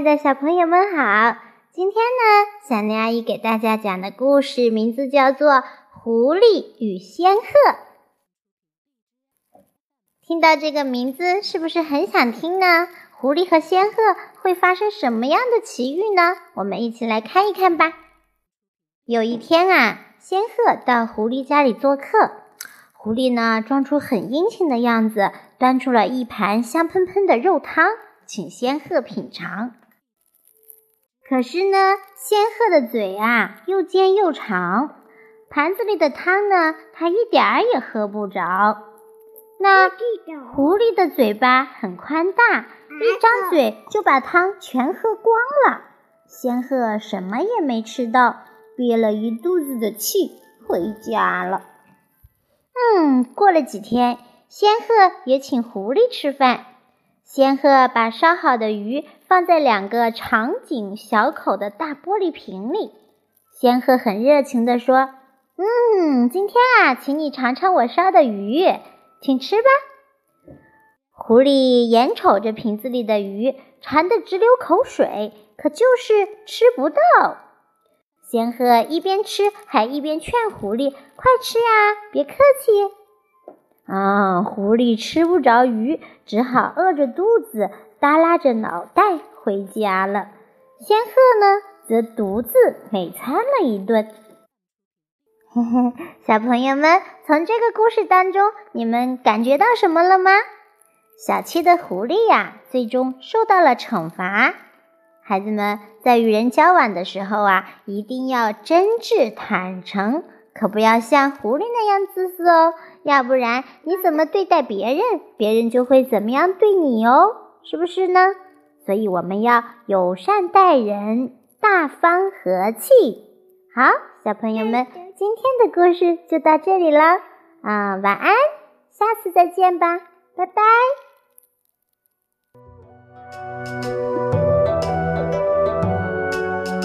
爱的小朋友们好，今天呢，小牛阿姨给大家讲的故事名字叫做《狐狸与仙鹤》。听到这个名字，是不是很想听呢？狐狸和仙鹤会发生什么样的奇遇呢？我们一起来看一看吧。有一天啊，仙鹤到狐狸家里做客，狐狸呢，装出很殷勤的样子，端出了一盘香喷喷的肉汤。请仙鹤品尝。可是呢，仙鹤的嘴啊又尖又长，盘子里的汤呢，它一点儿也喝不着。那狐狸的嘴巴很宽大，一张嘴就把汤全喝光了。仙鹤什么也没吃到，憋了一肚子的气，回家了。嗯，过了几天，仙鹤也请狐狸吃饭。仙鹤把烧好的鱼放在两个长颈小口的大玻璃瓶里。仙鹤很热情地说：“嗯，今天啊，请你尝尝我烧的鱼，请吃吧。”狐狸眼瞅着瓶子里的鱼，馋得直流口水，可就是吃不到。仙鹤一边吃，还一边劝狐狸：“快吃呀，别客气。”啊，狐狸吃不着鱼，只好饿着肚子，耷拉着脑袋回家了。仙鹤呢，则独自美餐了一顿。嘿嘿，小朋友们，从这个故事当中，你们感觉到什么了吗？小气的狐狸呀，最终受到了惩罚。孩子们在与人交往的时候啊，一定要真挚坦诚。可不要像狐狸那样自私哦，要不然你怎么对待别人，别人就会怎么样对你哦，是不是呢？所以我们要友善待人，大方和气。好，小朋友们，今天的故事就到这里了啊，晚安，下次再见吧，拜拜。